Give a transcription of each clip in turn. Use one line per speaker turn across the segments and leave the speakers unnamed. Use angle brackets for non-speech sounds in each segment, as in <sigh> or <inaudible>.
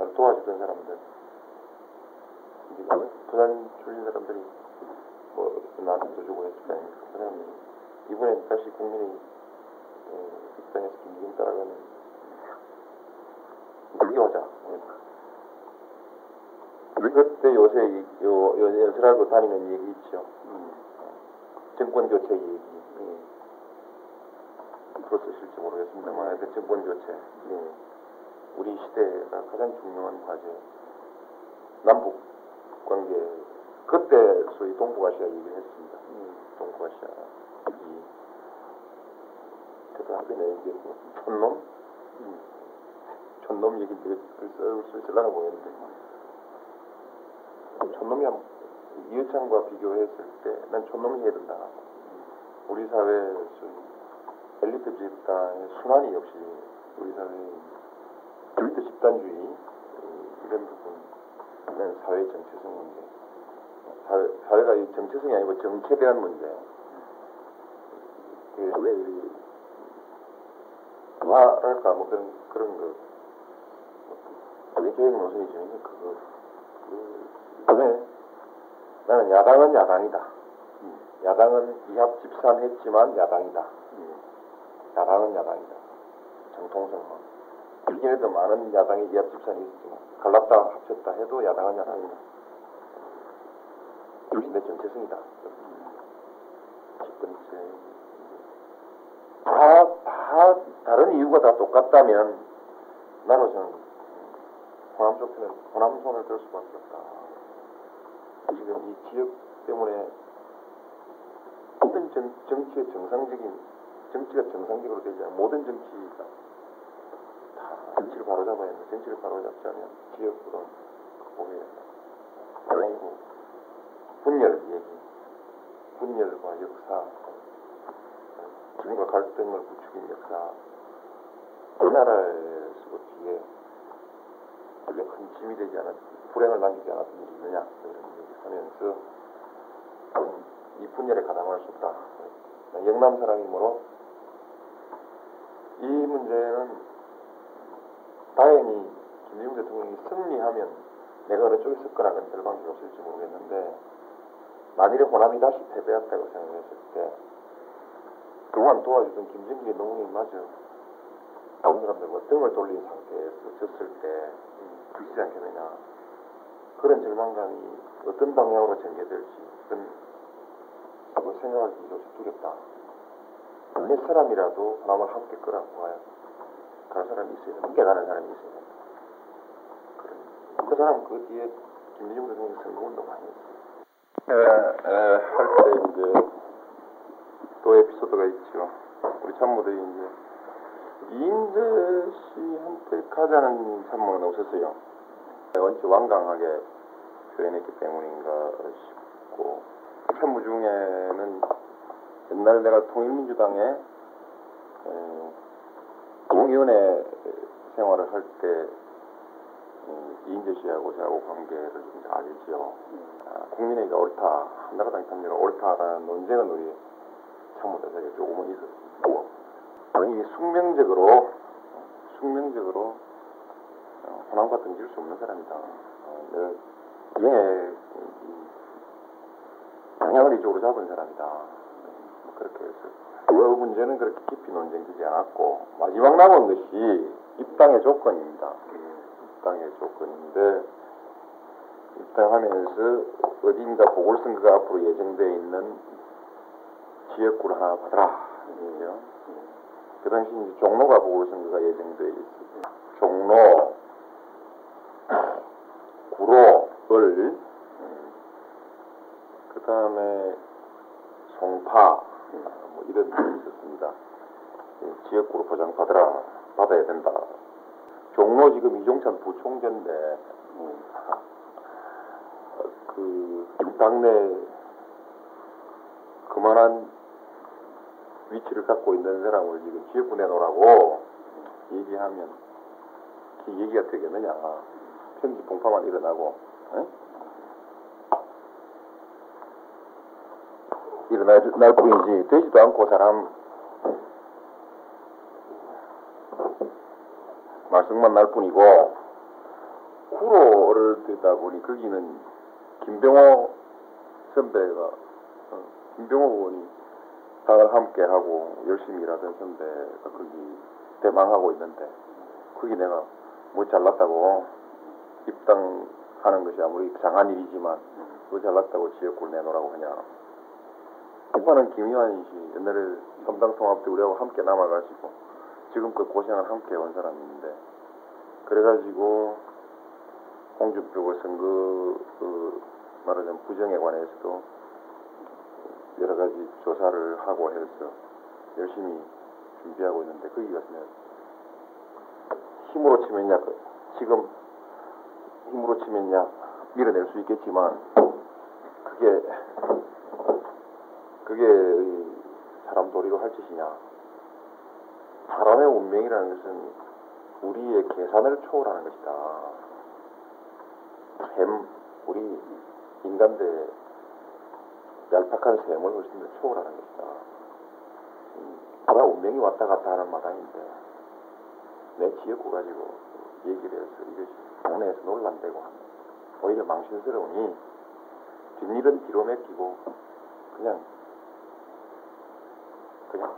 나를 도와주던 사람들 이제 부산 출신 사람들이 뭐 나한테 도 주고 했을 거 아닙니까? 그 사람들이 이번엔 다시 국민의 어, 입장에서 김기현 따라가는 이겨오자. 그때 요새 이- 요, 요 연설하고 다니는 얘기 있죠. 정권 교체 얘기. 앞으로 쓰실지 모르겠습니다만 하여튼 정권 교체. 예. 우리 시대가 가장 중요한 과제. 남북 관계. 그때 소위 동북아시아 얘기를 했습니다. 동북아시아. 이, 그 다음에 이제 뭐 촌놈? 촌놈 얘기 되게 쓸쓸하나 보였는데. 촌놈이 이해창과 비교했을 때 난 촌놈이 해야 된다. 우리 사회 엘리트 집단의 순환이 없이 우리 사회의 엘리트 집단주의 이- 이런 부분은 사회 정체성 문제. 사회, 사회가 이 정체성이 아니고 정체에 대한 문제. 그왜 뭐랄까 뭐 그런 그런 거 계획 노선이죠. 그거 그 네. 나는 야당은 야당이다. 야당은 이합 집산했지만 야당이다. 야당은 야당이다. 정통성만. 이게도 많은 야당이 이합 집산이 있지만 갈랐다 합쳤다 해도 야당은. 이것이 내 정체성이다. 첫 번째. 다, 다 다른 이유가 다 똑같다면 나로서는 호남 쪽에는 호남 손을 들 수밖에 없다. 지금 이 지역 때문에 모든 정, 정치의 정상적인 정치가 정상적으로 되지 않아 모든 정치가 다 정치를 바로잡아야 한다. 정치를 바로잡지 않으면 지역으로 극복해야 한다. 그리고 분열 얘기, 분열과 역사, 지금과 갈등을 부추긴 역사, 우리나라에서 뒤에 원래 큰 짐이 되지 않았, 불행을 남기지 않았던 일이 있느냐 이런 얘기를 하면서 음, 이 분열에 가담할 수 없다. 영남 사람이므로 이 문제는 다행히 김대중 대통령이 승리하면 내가 어느 쪽에 그런 별 관계가 없을지 모르겠는데 만일에 호남이 다시 패배했다고 생각했을 때 그동안 도와주던 김정기의 농민마저 다른 사람들과 등을 돌린 상태에서 졌을 때 그렇지 않겠느냐 그런 절망감이 어떤 방향으로 전개될지 그런 뭐 생각하기도 두렵다. 몇 사람이라도 호남을 함께 끌어고 가야 갈 사람이 있어야. 함께 가는 사람이 있어야 된다. 그런 그 사람 그 뒤에 김대중 대통령이 선거운동 많이 했어요. 할때 이제 또 에피소드가 있죠. 우리 참모들이 이제 이인재 씨한테 가자는 참모는 없었어요. 원체 완강하게 표현했기 때문인가 싶고 참모 중에는 옛날 내가 통일민주당에 에, 공위원회 생활을 할때 음, 이인재 씨하고 저하고 관계를 좀 잘 알지요. 아, 국민의가 옳다, 한나라당 참여가 옳다라는 논쟁은 우리 참모대사에 조금은 있었고, 이 숙명적으로, 숙명적으로 어, 호남과 등질 수 없는 사람이다. 어, 내가 예, 방향을 이쪽으로 잡은 사람이다. 뭐 그렇게 해서 그 문제는 그렇게 깊이 논쟁되지 않았고 마지막 남은 것이 입당의 조건입니다. 입당의 조건인데 입당하면서 어딘가 보궐선거가 앞으로 예정되어 있는 지역구를 하나 받아라. 이죠. 그 당시 이제 종로가 보궐선거가 예정되어 있습니다. 종로, 구로, 을, 그 다음에 송파, 뭐 이런 데 있었습니다. 예, 지역구로 보장받으라, 받아야 된다. 종로 지금 이종찬 부총재인데, 음, 어, <laughs> 그, 당내 그만한 위치를 갖고 있는 사람을 지금 지역구 내놓으라고 얘기하면 그 얘기가 되겠느냐. 편지 봉파만 일어나고, 에? 일어날 날 뿐이지 되지도 않고 사람. 말썽만 날 뿐이고 되다 보니 거기는 김병호 선배가 어, 김병호 의원이 당을 함께 하고 열심히 일하던 선배가 거기 대망하고 있는데 거기 내가 뭐 잘났다고 입당하는 것이 아무리 장한 일이지만 뭐 잘났다고 지역구를 내놓으라고 하냐 오빠는 김희환 씨 옛날에 섬당 통합 때 우리하고 함께 남아가지고 지금껏 고생을 함께 해온 사람인데 그래가지고 홍준표 선거 그 말하자면 부정에 관해서도 여러 가지 조사를 하고 해서 열심히 준비하고 있는데 거기 가서 내가 힘으로 치면야 그 지금 힘으로 치면야 밀어낼 수 있겠지만 그게 그게 이 사람 도리로 할 짓이냐 사람의 운명이라는 것은 우리의 계산을 초월하는 것이다. 샘, 우리 인간들의 얄팍한 샘을 훨씬 더 초월하는 것이다. 음, 바다 운명이 왔다 갔다 하는 마당인데 내 지역구 가지고 얘기를 해서 이것이 동네에서 논란되고 오히려 망신스러우니 뒷일은 뒤로 맡기고 그냥 그냥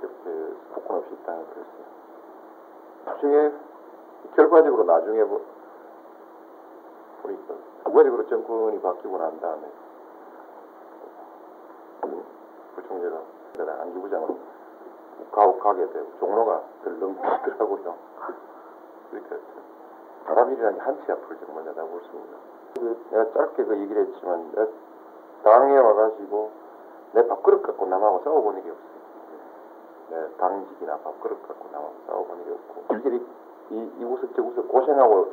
이렇게 폭군 없이 입당해 버렸어요. 나중에 결과적으로 나중에 보, 보니까 결과적으로 정권이 바뀌고 난 다음에 부총재가 내가 안기부장으로 가고 가게 되고 종로가 덜렁피더라고요. 그러니까 사람이라는 게 한치 앞을 정말 내다볼 수. 그 내가 짧게 그 얘기를 했지만 내가 당에 와가지고 내 밥그릇 갖고 남하고 싸워본 일이 없어요. 내 당직이나 밥그릇 갖고 남하고 싸워본 일이 없고. 일일이 이, 이곳을 저곳을 고생하고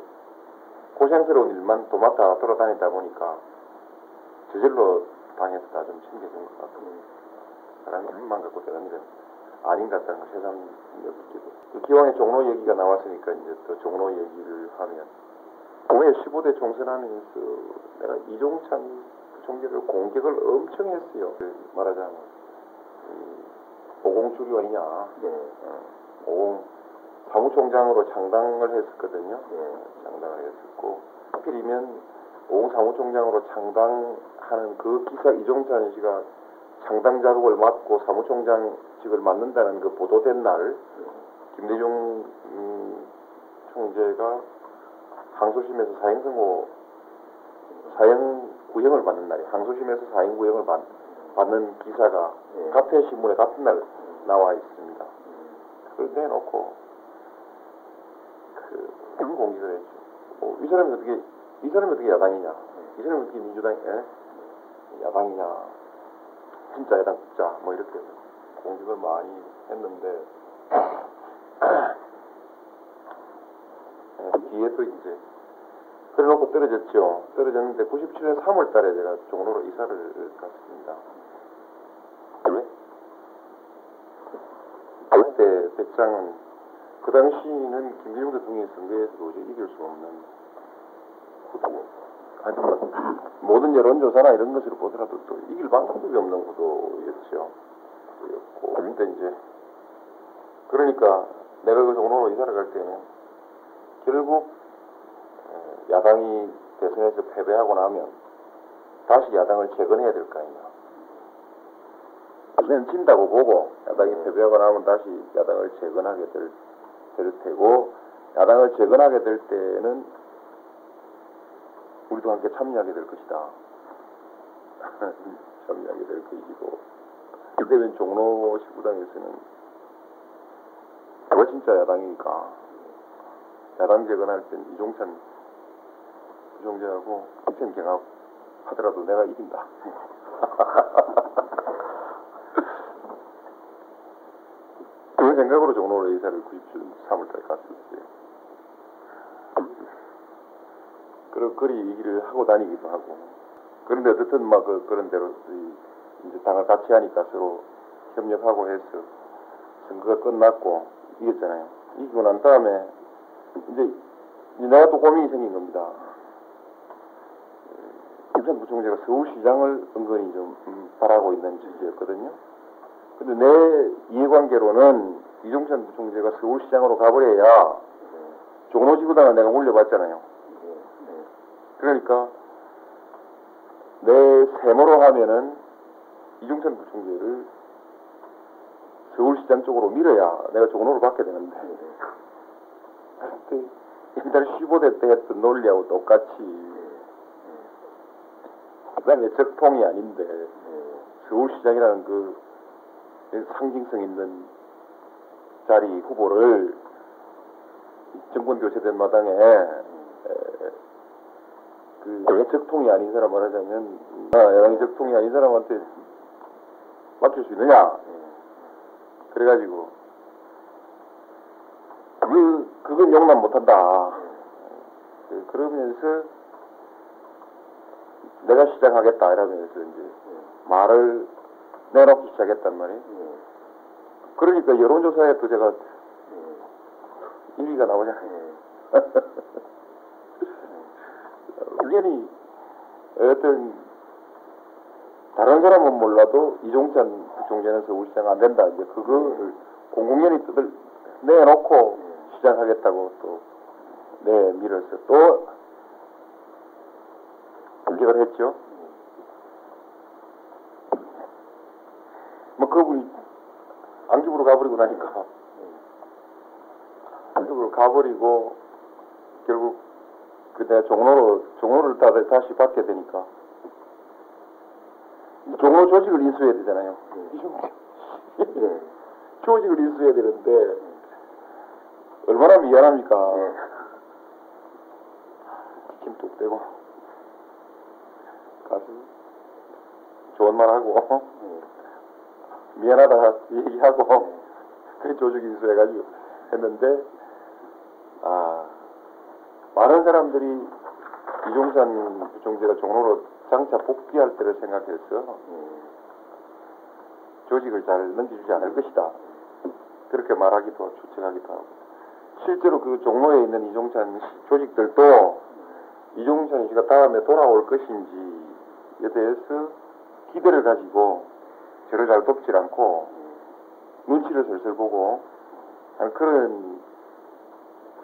고생스러운 일만 도맡아 돌아다니다 보니까 저절로 당에서 다 좀 챙겨준 것 같고 사람이 힘만 갖고 일은 아닌 것 같다는 걸 새삼 느끼고. 그 기왕에 종로 얘기가 나왔으니까 이제 또 종로 얘기를 하면. 올해 15대 총선하면서 내가 이종찬 총재를 공격을 엄청 했어요. 그 말하자면 오공주류 아니냐.
네.
어, 오공 사무총장으로 창당을 했었거든요.
네.
창당을 했었고 하필이면 오공 사무총장으로 창당하는 그 기사 이종찬 씨가 창당 작업을 맡고 사무총장직을 맡는다는 그 보도된 날 김대중 음, 총재가 항소심에서 사형 선고 사형 구형을 받는 날이 항소심에서 사형 구형을 받, 받는 기사가
네.
같은 신문에 같은 날 나와 있습니다. 그걸 내놓고 그 그걸 공격을 했죠. 어, 이 사람이 어떻게 이 사람이 어떻게 야당이냐? 이 사람이 어떻게 민주당 에? 야당이냐? 진짜 야당 국자 뭐 이렇게 공격을 많이 했는데 에, <coughs> 뒤에 또 이제 그래놓고 떨어졌죠. 떨어졌는데 97년 3월 달에 제가 종로로 이사를 갔습니다. 왜? 그때 배짱은 그 당시는 김대중 대통령의 선거에서 도저히 이길 수 없는 구도. 하여튼 뭐 모든 여론조사나 이런 것으로 보더라도 또 이길 방법이 없는 구도였죠. 근데 이제 그러니까 내가 그 종로로 이사를 갈 때는 결국 에, 야당이 대선에서 패배하고 나면 다시 야당을 재건해야 될 거 아니냐. 우선 진다고 보고 야당이 패배하고 나면 다시 야당을 재건하게 될, 될 테고 야당을 재건하게 될 때는 우리도 함께 참여하게 될 것이다. <laughs> 참여하게 될 것이고 그때는 종로 19당에서는 내가 진짜 야당이니까 야당 재건할 땐 이종찬 부총재하고 인생 경합 하더라도 내가 이긴다. <laughs> 그런 생각으로 종로로 이사를 97년 3월달에 갔었지. 그런 그리 얘기를 하고 다니기도 하고. 그런데 어쨌든 막 그, 그런 대로 이- 이제 당을 같이 하니까 서로 협력하고 해서 선거가 끝났고 이겼잖아요. 이기고 난 다음에 이제 내가 또 고민이 생긴 겁니다. 김산 부총재가 서울시장을 은근히 좀 음, 바라고 있는 지지였거든요. 근데 내 이해관계로는 이종찬 부총재가 서울시장으로 가버려야 종로지구당을 내가 물려봤잖아요.
네.
그러니까 내 세모로 하면은 이중천 부총재를 서울시장 쪽으로 밀어야 내가 종로를 받게 되는데 옛날 15대 때 했던 논리하고 똑같이 그다음에 적통이 아닌데 서울시장이라는 그 상징성 있는 자리 후보를 정권 교체된 마당에 에, 그 적통이 아닌 사람 말하자면 아, 야당이 적통이 아닌 사람한테 맡길 수 있느냐 그래가지고 그 그건 용납 못한다. 그- 그러면서 내가 시작하겠다 이러면서 이제 말을 내놓기 시작했단 말이에요. 그러니까 여론조사에 또 제가 1위가 나오잖아요. 의견이 어떤 다른 사람은 몰라도 이종찬 부총재는 서울시장 안 된다. 이제 그거를 공공연히 뜻을 내놓고 시작하겠다고 또 내밀어서 또 공격을 했죠. 뭐 그분이 안집으로 가버리고 나니까 안집으로 가버리고 결국 그 내가 종로로 종로를 따 다시 받게 되니까 종로 조직을 인수해야 되잖아요. <laughs> 조직을 인수해야 되는데 얼마나 미안합니까? 김뚝 대고 가서 좋은 말 하고 미안하다 얘기하고 그 조직 인수해가지고 했는데 아 많은 사람들이 이종산 부총재가 종로로 장차 복귀할 때를 생각해서 조직을 잘 넘겨주지 않을 것이다. 그렇게 말하기도 하고 추측하기도 하고. 실제로 그 종로에 있는 이종찬 조직들도 이종찬 씨가 다음에 돌아올 것인지에 대해서 기대를 가지고 저를 잘 돕질 않고 눈치를 슬슬 보고 그런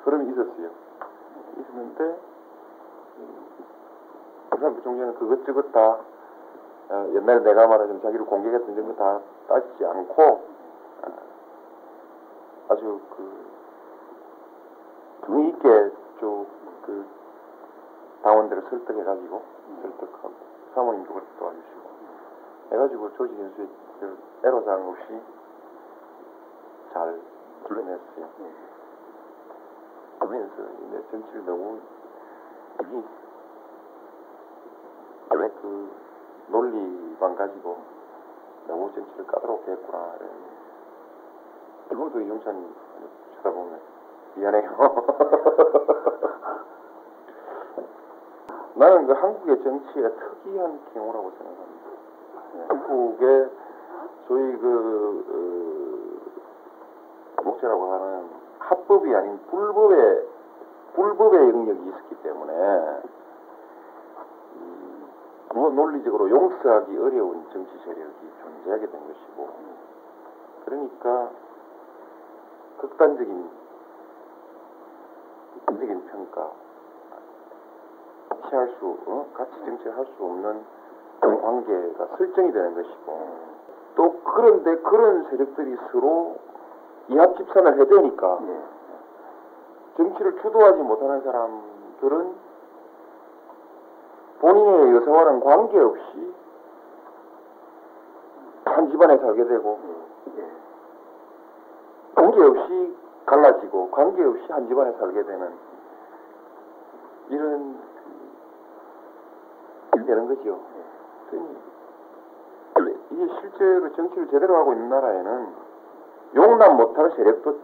흐름이 있었어요. 있었는데 부산 부총재는 그것저것 다 어, 옛날에 내가 말하자면 자기를 공격했던 거다 따지지 않고 어, 아주 그 등이 있게 쭉그 당원들을 설득해가지고 설득하고 사모님도 그렇게 도와주시고 해가지고 조직 인수에 그 애로사항 없이 잘 둘러냈어요. 그러면서 내 정치를 너무 이그 논리만 가지고 너무 정치를 까다롭게 했구나. 지금도 이용찬이 쳐다보면 미안해요. <laughs> 나는 그 한국의 정치의 특이한 경우라고 생각합니다. 한국의 소위 그 어, 목재라고 하는 합법이 아닌 불법의 불법의 영역이 있었기 때문에 음, 뭐 논리적으로 용서하기 어려운 정치 세력이 존재하게 된 것이고 그러니까 극단적인 극단적인 평가 피할 수 어? 같이 정치를 할수 없는 그런 관계가 설정이 되는 것이고 또 그런데 그런 세력들이 서로 이합 집산을 해대니까 정치를 주도하지 못하는 사람들은 본인의 여성와는 관계없이 한 집안에 살게 되고 관계없이 갈라지고 관계없이 한 집안에 살게 되는 이런 그 되는 거죠. 그러니 이게 실제로 정치를 제대로 하고 있는 나라에는 용납 못할 세력도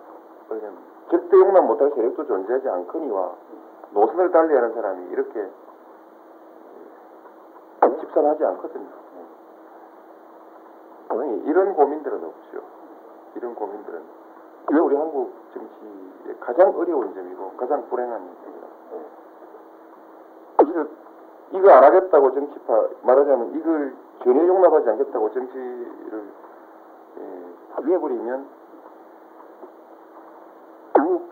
절대 용납 못할 세력도 존재하지 않거니와 노선을 달리하는 사람이 이렇게 집산하지 않거든요. 이런 고민들은 없죠. 이런 고민들은 왜 우리 한국 정치의 가장 어려운 점이고 가장 불행한. 그래서 이거 안 하겠다고 정치파 말하자면 이걸 전혀 용납하지 않겠다고 정치를 예, 합의해버리면 결국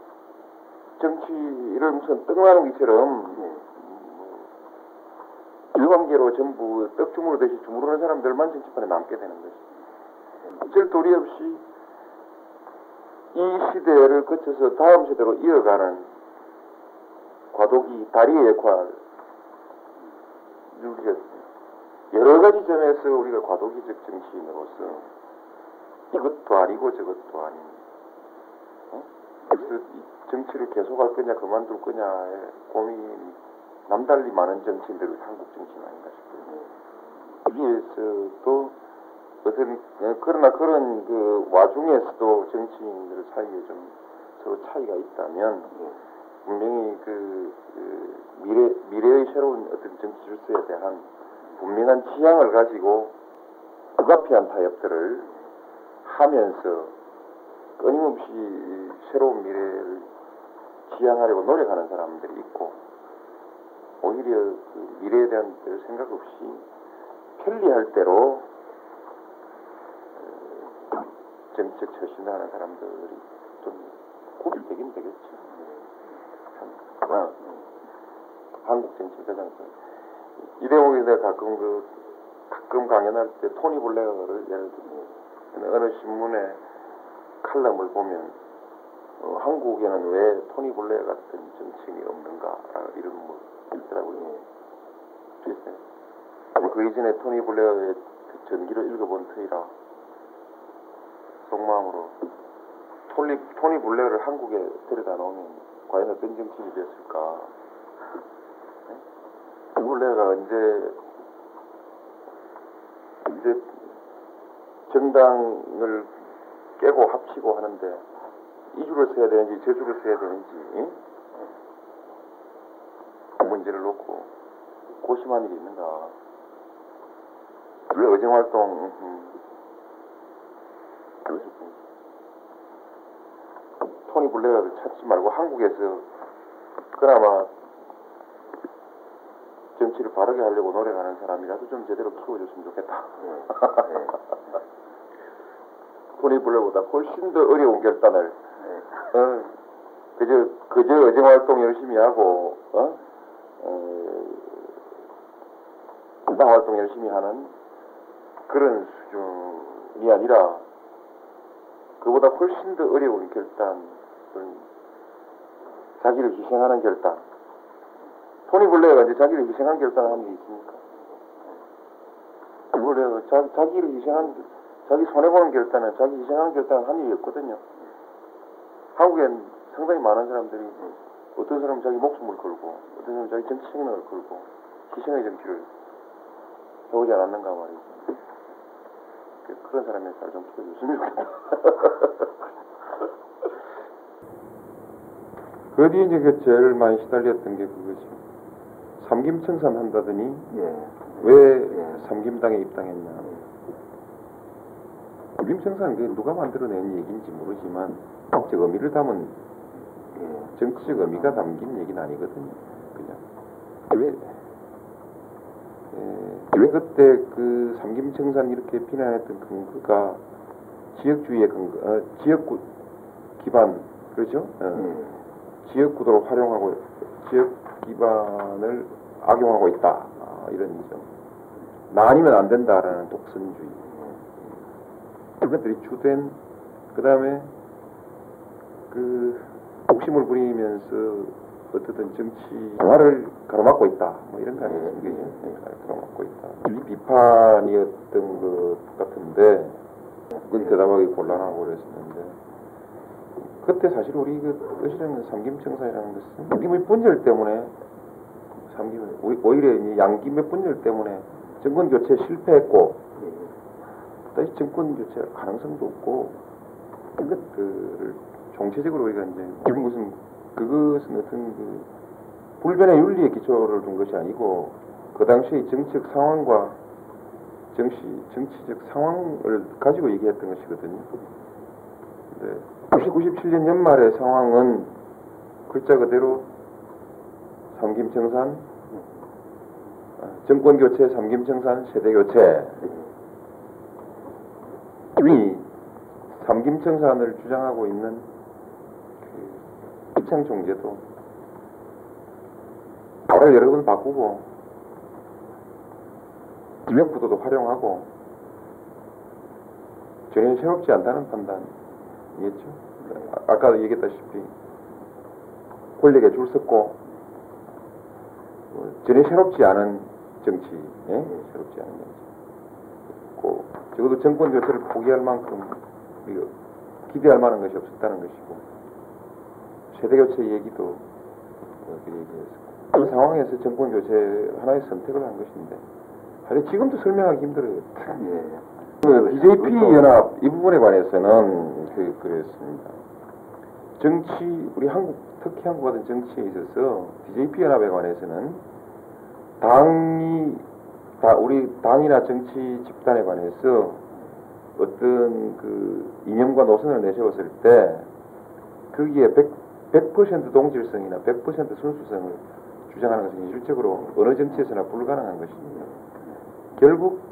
정치를 무슨 떡나는 것처럼 뭐 이해관계로 전부 떡 주무르듯이 주무르는 사람들만 정치판에 남게 되는 것이. 어쩔 도리 없이 이 시대를 거쳐서 다음 세대로 이어가는 과도기 다리의 역할 우리가 여러 가지 점에서 우리가 과도기적 정치인으로서 이것도 아니고 저것도 아닌 어? 그래서 이 정치를 계속할 거냐 그만둘 거냐의 고민이 남달리 많은 정치인들이 한국 정치인 아닌가 싶어요. 여기에서도 어떤 어, 그러나 그런 그 와중에서도 정치인들 사이에 좀 서로 차이가 있다면 분명히 그, 그 미래 미래의 새로운 어떤 정치 질서에 대한 분명한 취향을 가지고 불가피한 타협들을 하면서 끊임없이 이 새로운 미래를 지향하려고 노력하는 사람들이 있고 오히려 그 미래에 대한 별 생각 없이 편리할 대로 어, 정책 처신을 하는 사람들이 좀 구별되긴 되겠죠. 참, 아, 한국 정치 가장 그 이대목이 내가 가끔 그 가끔 강연할 때 토니 블레어를 예를 들면 어느 신문에 칼럼을 보면 어, 한국에는 왜 토니 블레어 같은 정치인이 없는가 이런 뭐 있더라고요. 글쎄. 그 이전에 토니 블레어의 그 전기를 읽어본 터이라 속마음으로 토니, 토니 블레어를 한국에 데려다 놓으면 과연 어떤 정치인이 됐을까? 네? 블레어가 언제 이제 정당을 깨고 합치고 하는데 이 줄을 써야 되는지 저 줄을 써야 되는지 응? 그 문제를 놓고 고심한 일이 있는가? 왜 의정활동 음, 그래 서 토니 블레어를 찾지 말고 한국에서 그나마 정치를 바르게 하려고 노력하는 사람이라도 좀 제대로 키워줬으면 좋겠다. <laughs> 토니 블레어보다 훨씬 더 어려운 결단을. 어, 그저 그저 의정 활동 열심히 하고 어? 어, 당 활동 열심히 하는 그런 수준이 아니라 그보다 훨씬 더 어려운 결단, 자기를 희생하는 결단. 토니 블레어가 이제 자기를 희생한 결단을 한 게 있습니까? 블레어가 자, 자기를 희생한, 자기 손해보는 결단은, 자기 희생하는 결단은 한 일이 없거든요. 한국엔 상당히 많은 사람들이 어떤 사람은 자기 목숨을 걸고, 어떤 사람은 자기 정치 생명을 걸고, 희생의 정치를 해오지 않았는가 말이죠. 그- 그런 사람의 살좀 키워줬으면 좋겠다. <laughs> 그 뒤에 이제 그 제일 많이 시달렸던 게 그거지. 삼김청산 한다더니
예.
왜 삼김당에 입당했냐. 삼김청산 그 누가 만들어낸 얘기인지 모르지만 정치적 의미를 담은
예.
정치적 의미가 담긴 얘기는 아니거든요. 그냥 왜, 에, 왜 그때 그 삼김청산 이렇게 비난했던 근거가 지역주의의 근거, 어, 지역구 기반 그렇죠? 어.
예.
지역 구도를 활용하고 지역 기반을 악용하고 있다 아, 이런 점. 나 아니면 안 된다라는 독선주의. 이것들이 주된 그 다음에 그 욕심을 부리면서 어떻든 정치 영화를 가로막고 있다 뭐 이런 거 아니겠습니까? 네, 가로막고 있다. 이 비판이었던 것 같은데 그건 대답하기 곤란하고 그랬었는데 그때 사실 우리 그 뜻이라는 삼김청산이라는 것은 양김의 분열 때문에 삼김 오- 오히려 이 양김의 분열 때문에 정권 교체 실패했고 다시 정권 교체 가능성도 없고 이것들을 총체적으로 우리가 이제 지금 무슨 그것은 어떤 그 불변의 윤리의 기초를 둔 것이 아니고 그 당시의 정치적 상황과 정치 정치적 상황을 가지고 얘기했던 것이거든요. 네. 97년 연말의 상황은 글자 그대로 삼김청산, 아, 정권 교체, 삼김청산, 세대 교체. 이미 삼김청산을 주장하고 있는 그 입창 총재도 말을 여러 번 바꾸고 지명구도도 활용하고 전혀 새롭지 않다는 판단 이겠죠. 아- 아까도 얘기했다시피 권력에 줄 섰고 어, 전혀 새롭지 않은 정치, 예? 새롭지 않은 정치. 고 적어도 정권 교체를 포기할 만큼 기대할 만한 것이 없었다는 것이고 세대 교체 얘기도 그렇게 얘기했었고 그 상황에서 정권 교체 하나의 선택을 한 것인데 하여 지금도 설명하기 힘들어요. 그 BJP 연합 이 부분에 관해서는 그 그랬습니다. 정치 우리 한국 특히 한국 같은 정치에 있어서 BJP 연합에 관해서는 당이 다 우리 당이나 정치 집단에 관해서 어떤 그 이념과 노선을 내세웠을 때 거기에 100, 100% 동질성이나 100% 순수성을 주장하는 것은 현실적으로 어느 정치에서나 불가능한 것입니다. 결국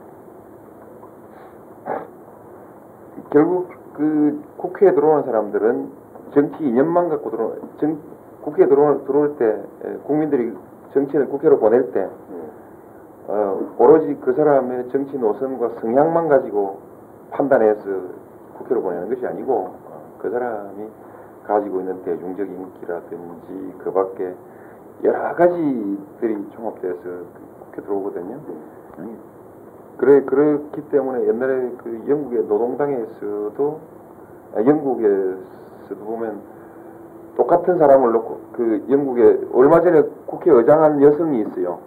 결국 그 국회에 들어오는 사람들은 정치 이념만 갖고 들어 정 국회에 들어올, 들어올 때 에, 국민들이 정치인을 국회로 보낼 때 어, 오로지 그 사람의 정치 노선과 성향만 가지고 판단해서 국회로 보내는 것이 아니고 어, 그 사람이 가지고 있는 대중적 인기라든지 그 밖에 여러 가지들이 종합돼서 그 국회 들어오거든요. 그래 그렇기 때문에 옛날에 그 영국의 노동당에서도 아, 영국에서도 보면 똑같은 사람을 놓고 그 영국에 얼마 전에 국회의장 한 여성이 있어요.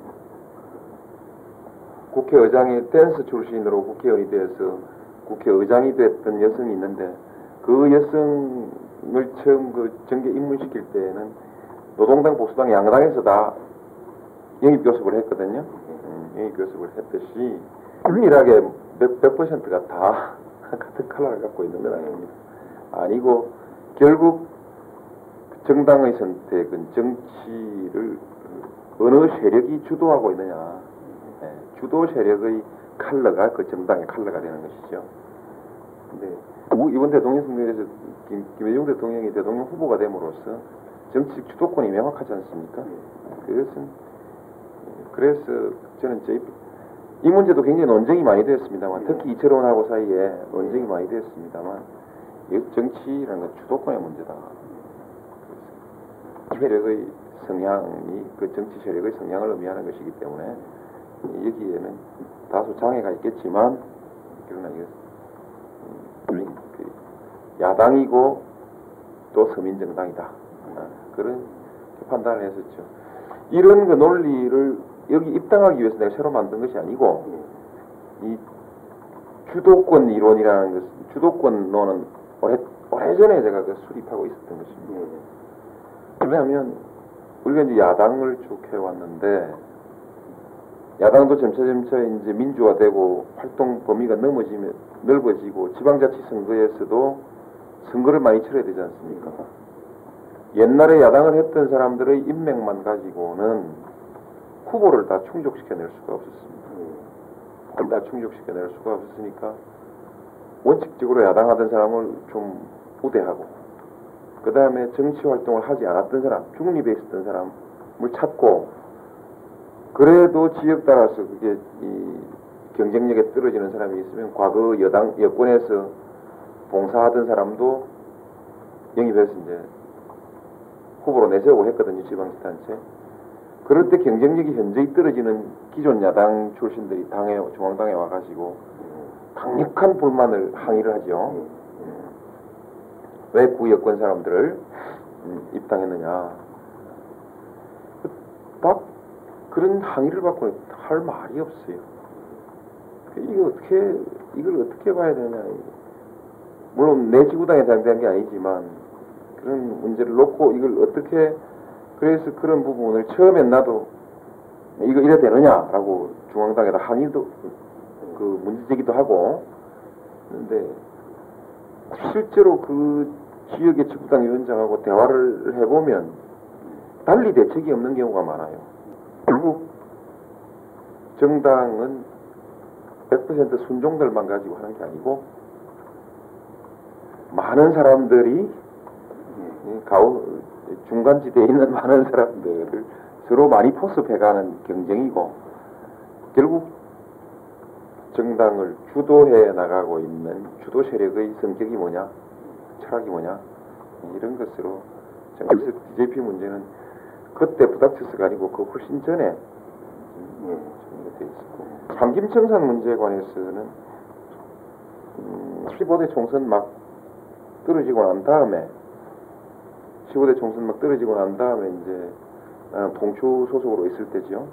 국회의장이 댄서 출신으로 국회의원이 돼서 국회의장이 됐던 여성이 있는데 그 여성을 처음 그 정계 입문시킬 때는 노동당 보수당 양당에서 다 영입 교섭을 했거든요. 음, 영입 교섭을 했듯이 균일하게 몇, 몇 퍼센트가 다 <laughs> 같은 컬러를 갖고 있는 건 아닙니다. 아니고 결국 정당의 선택은 정치를 어느 세력이 주도하고 있느냐 예, 주도 세력의 컬러가 그 정당의 컬러가 되는 것이죠. 근데 우- 이번 대통령 선거에서 김, 김대중 대통령이 대통령 후보가 됨으로써 정치 주도권이 명확하지 않습니까? 그것은 그래서 저는 저희 이 문제도 굉장히 논쟁이 많이 되었습니다만 특히 이철원 하고 사이에 논쟁이 많이 되었습니다만 이 정치라는 건 주도권의 문제다. 세력의 성향이 그 정치 세력의 성향을 의미하는 것이기 때문에 여기에는 다소 장애가 있겠지만 그러나 이게 음, 그 야당이고 또 서민정당이다 아, 그런 판단을 했었죠. 이런 그 논리를 여기 입당하기 위해서 내가 새로 만든 것이 아니고 이 주도권 이론이라는 것 주도권론은 오래 오래전에 제가 그 수립하고 있었던 것입니다. 왜냐하면 우리가 이제 야당을 쭉 해왔는데 야당도 점차 점차 이제 민주화되고 활동 범위가 넘어지면 넓어지고 지방자치 선거에서도 선거를 많이 치러야 되지 않습니까? 옛날에 야당을 했던 사람들의 인맥만 가지고는 후보를 다 충족시켜낼 수가 없었습니다. 다 충족시켜낼 수가 없었으니까 원칙적으로 야당하던 사람을 좀 우대하고 그 다음에 정치 활동을 하지 않았던 사람, 중립에 있었던 사람을 찾고 그래도 지역 따라서 그게 이 경쟁력에 떨어지는 사람이 있으면 과거 여당 여권에서 봉사하던 사람도 영입해서 이제 후보로 내세우고 했거든요 지방자치단체. 그럴 때 경쟁력이 현저히 떨어지는 기존 야당 출신들이 당에 중앙당에 와가지고 강력한 불만을 항의를 하죠. 왜 구여권 사람들을 음, 입당했느냐. 그막 그런 항의를 받고 할 말이 없어요. 그 이거 어떻게 이걸 어떻게 봐야 되냐. 물론 내 지구당에 대한 게 아니지만 그런 문제를 놓고 이걸 어떻게 그래서 그런 부분을 처음엔 나도 이거 이래 되느냐라고 중앙당에다 항의도 그 문제 제기도 하고 그런데 실제로 그 지역의 지구당 위원장하고 대화를 해보면 달리 대책이 없는 경우가 많아요. 결국 정당은 100% 순종들만 가지고 하는 게 아니고 많은 사람들이 이 가운 중간지대에 있는 <laughs> 많은 사람들을 서로 많이 포섭해가는 경쟁이고 결국 정당을 주도해 나가고 있는 주도 세력의 성격이 뭐냐, 철학이 뭐냐 이런 것으로 그래서 DJP 문제는 그때 부닥쳐서가 아니고 그 훨씬 전에 정리가 돼 있었고. 삼김청산 문제에 관해서는 음, 15대 총선 막 떨어지고 난 다음에 15대 총선 막 떨어지고 난 다음에 이제 나는 동추 소속으로 있을 때지요.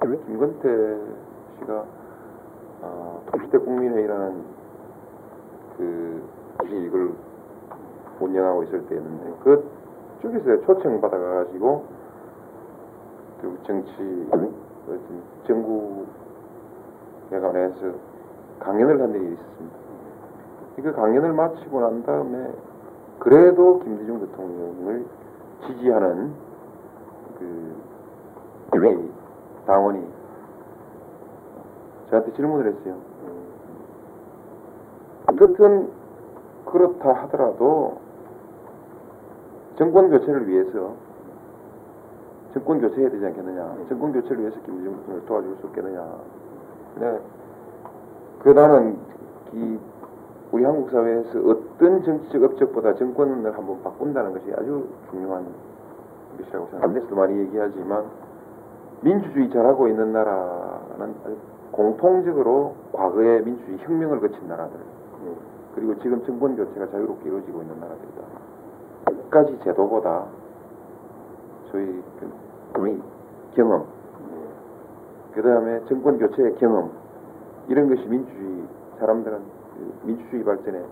김건태 씨가 어, 동시대 국민회의라는 그 이걸 운영하고 있을 때였는데 그 쪽에서 초청 받아가지고 그 정치 그 정구에 관해서 강연을 한 일이 있었습니다. 그 강연을 마치고 난 다음에 그래도 김대중 대통령을 지지하는 그 당원이 저한테 질문을 했어요. 어떻든 그렇다 하더라도 정권 교체를 위해서 정권 교체해야 되지 않겠느냐. 정권 교체를 위해서 김대중 대통령을 도와줄 수 없겠느냐. 네. 그 나는 이 우리 한국 사회에서 어떤 정치적 업적보다 정권을 한번 바꾼다는 것이 아주 중요한 것이라고 생각합니다. 안에서도 많이 얘기하지만 민주주의 잘하고 있는 나라는 공통적으로 과거에 민주주의 혁명을 거친 나라들 그리고 지금 정권 교체가 자유롭게 이루어지고 있는 나라들이다. 몇 가지 제도보다 그 우리 경험, 그 다음에 정권 교체의 경험 이런 것이 민주주의 사람들은 그 민주주의 발전에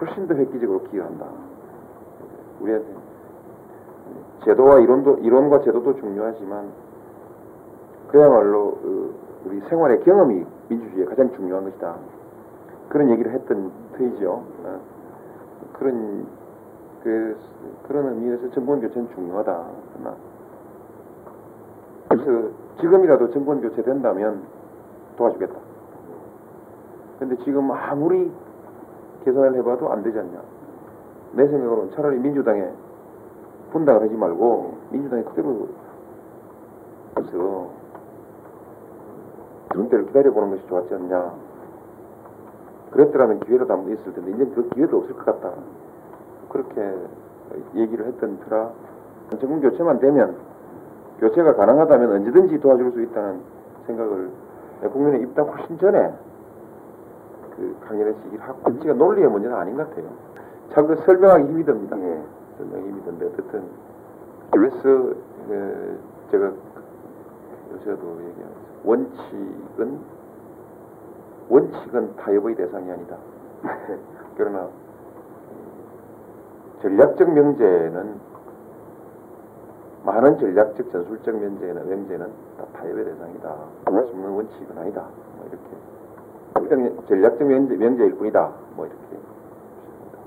훨씬 더 획기적으로 기여한다. 우리한테 제도와 이론도 이론과 제도도 중요하지만 그야말로 그 우리 생활의 경험이 민주주의에 가장 중요한 것이다. 그런 얘기를 했던 터이죠. 어. 그런 그 그런 의미에서 정권 교체는 중요하다. 그래서 지금이라도 정권 교체 된다면 도와주겠다. 근데 지금 아무리 계산을 해봐도 안 되지 않냐. 내 생각으로는 차라리 민주당에 분당을 하지 말고 민주당이 그대로 해서 그런 때를 기다려보는 것이 좋았지 않냐. 그랬더라면 기회라도 한번 있을 텐데 이제 그 기회도 없을 것 같다. 그렇게 얘기를 했던 터라 정권 교체만 되면 교체가 가능하다면 언제든지 도와줄 수 있다는 생각을 국민의 입당 훨씬 전에 그 강연에서 얘기를 하고 정치가 논리의 문제는 아닌 것 같아요. 참 그 설명하기 힘이 듭니다.
예.
설명이 힘이 든데 어쨌든 그래서 그 제가 요새도 얘기하면서 원칙은 원칙은 타협의 대상이 아니다. <laughs> 그러나 전략적 명제는 많은 전략적 전술적 명제는 명제는 다 타협의 대상이다. 말씀은 원칙은 아니다. 뭐 이렇게 전략적 명제, 명제일 뿐이다. 뭐 이렇게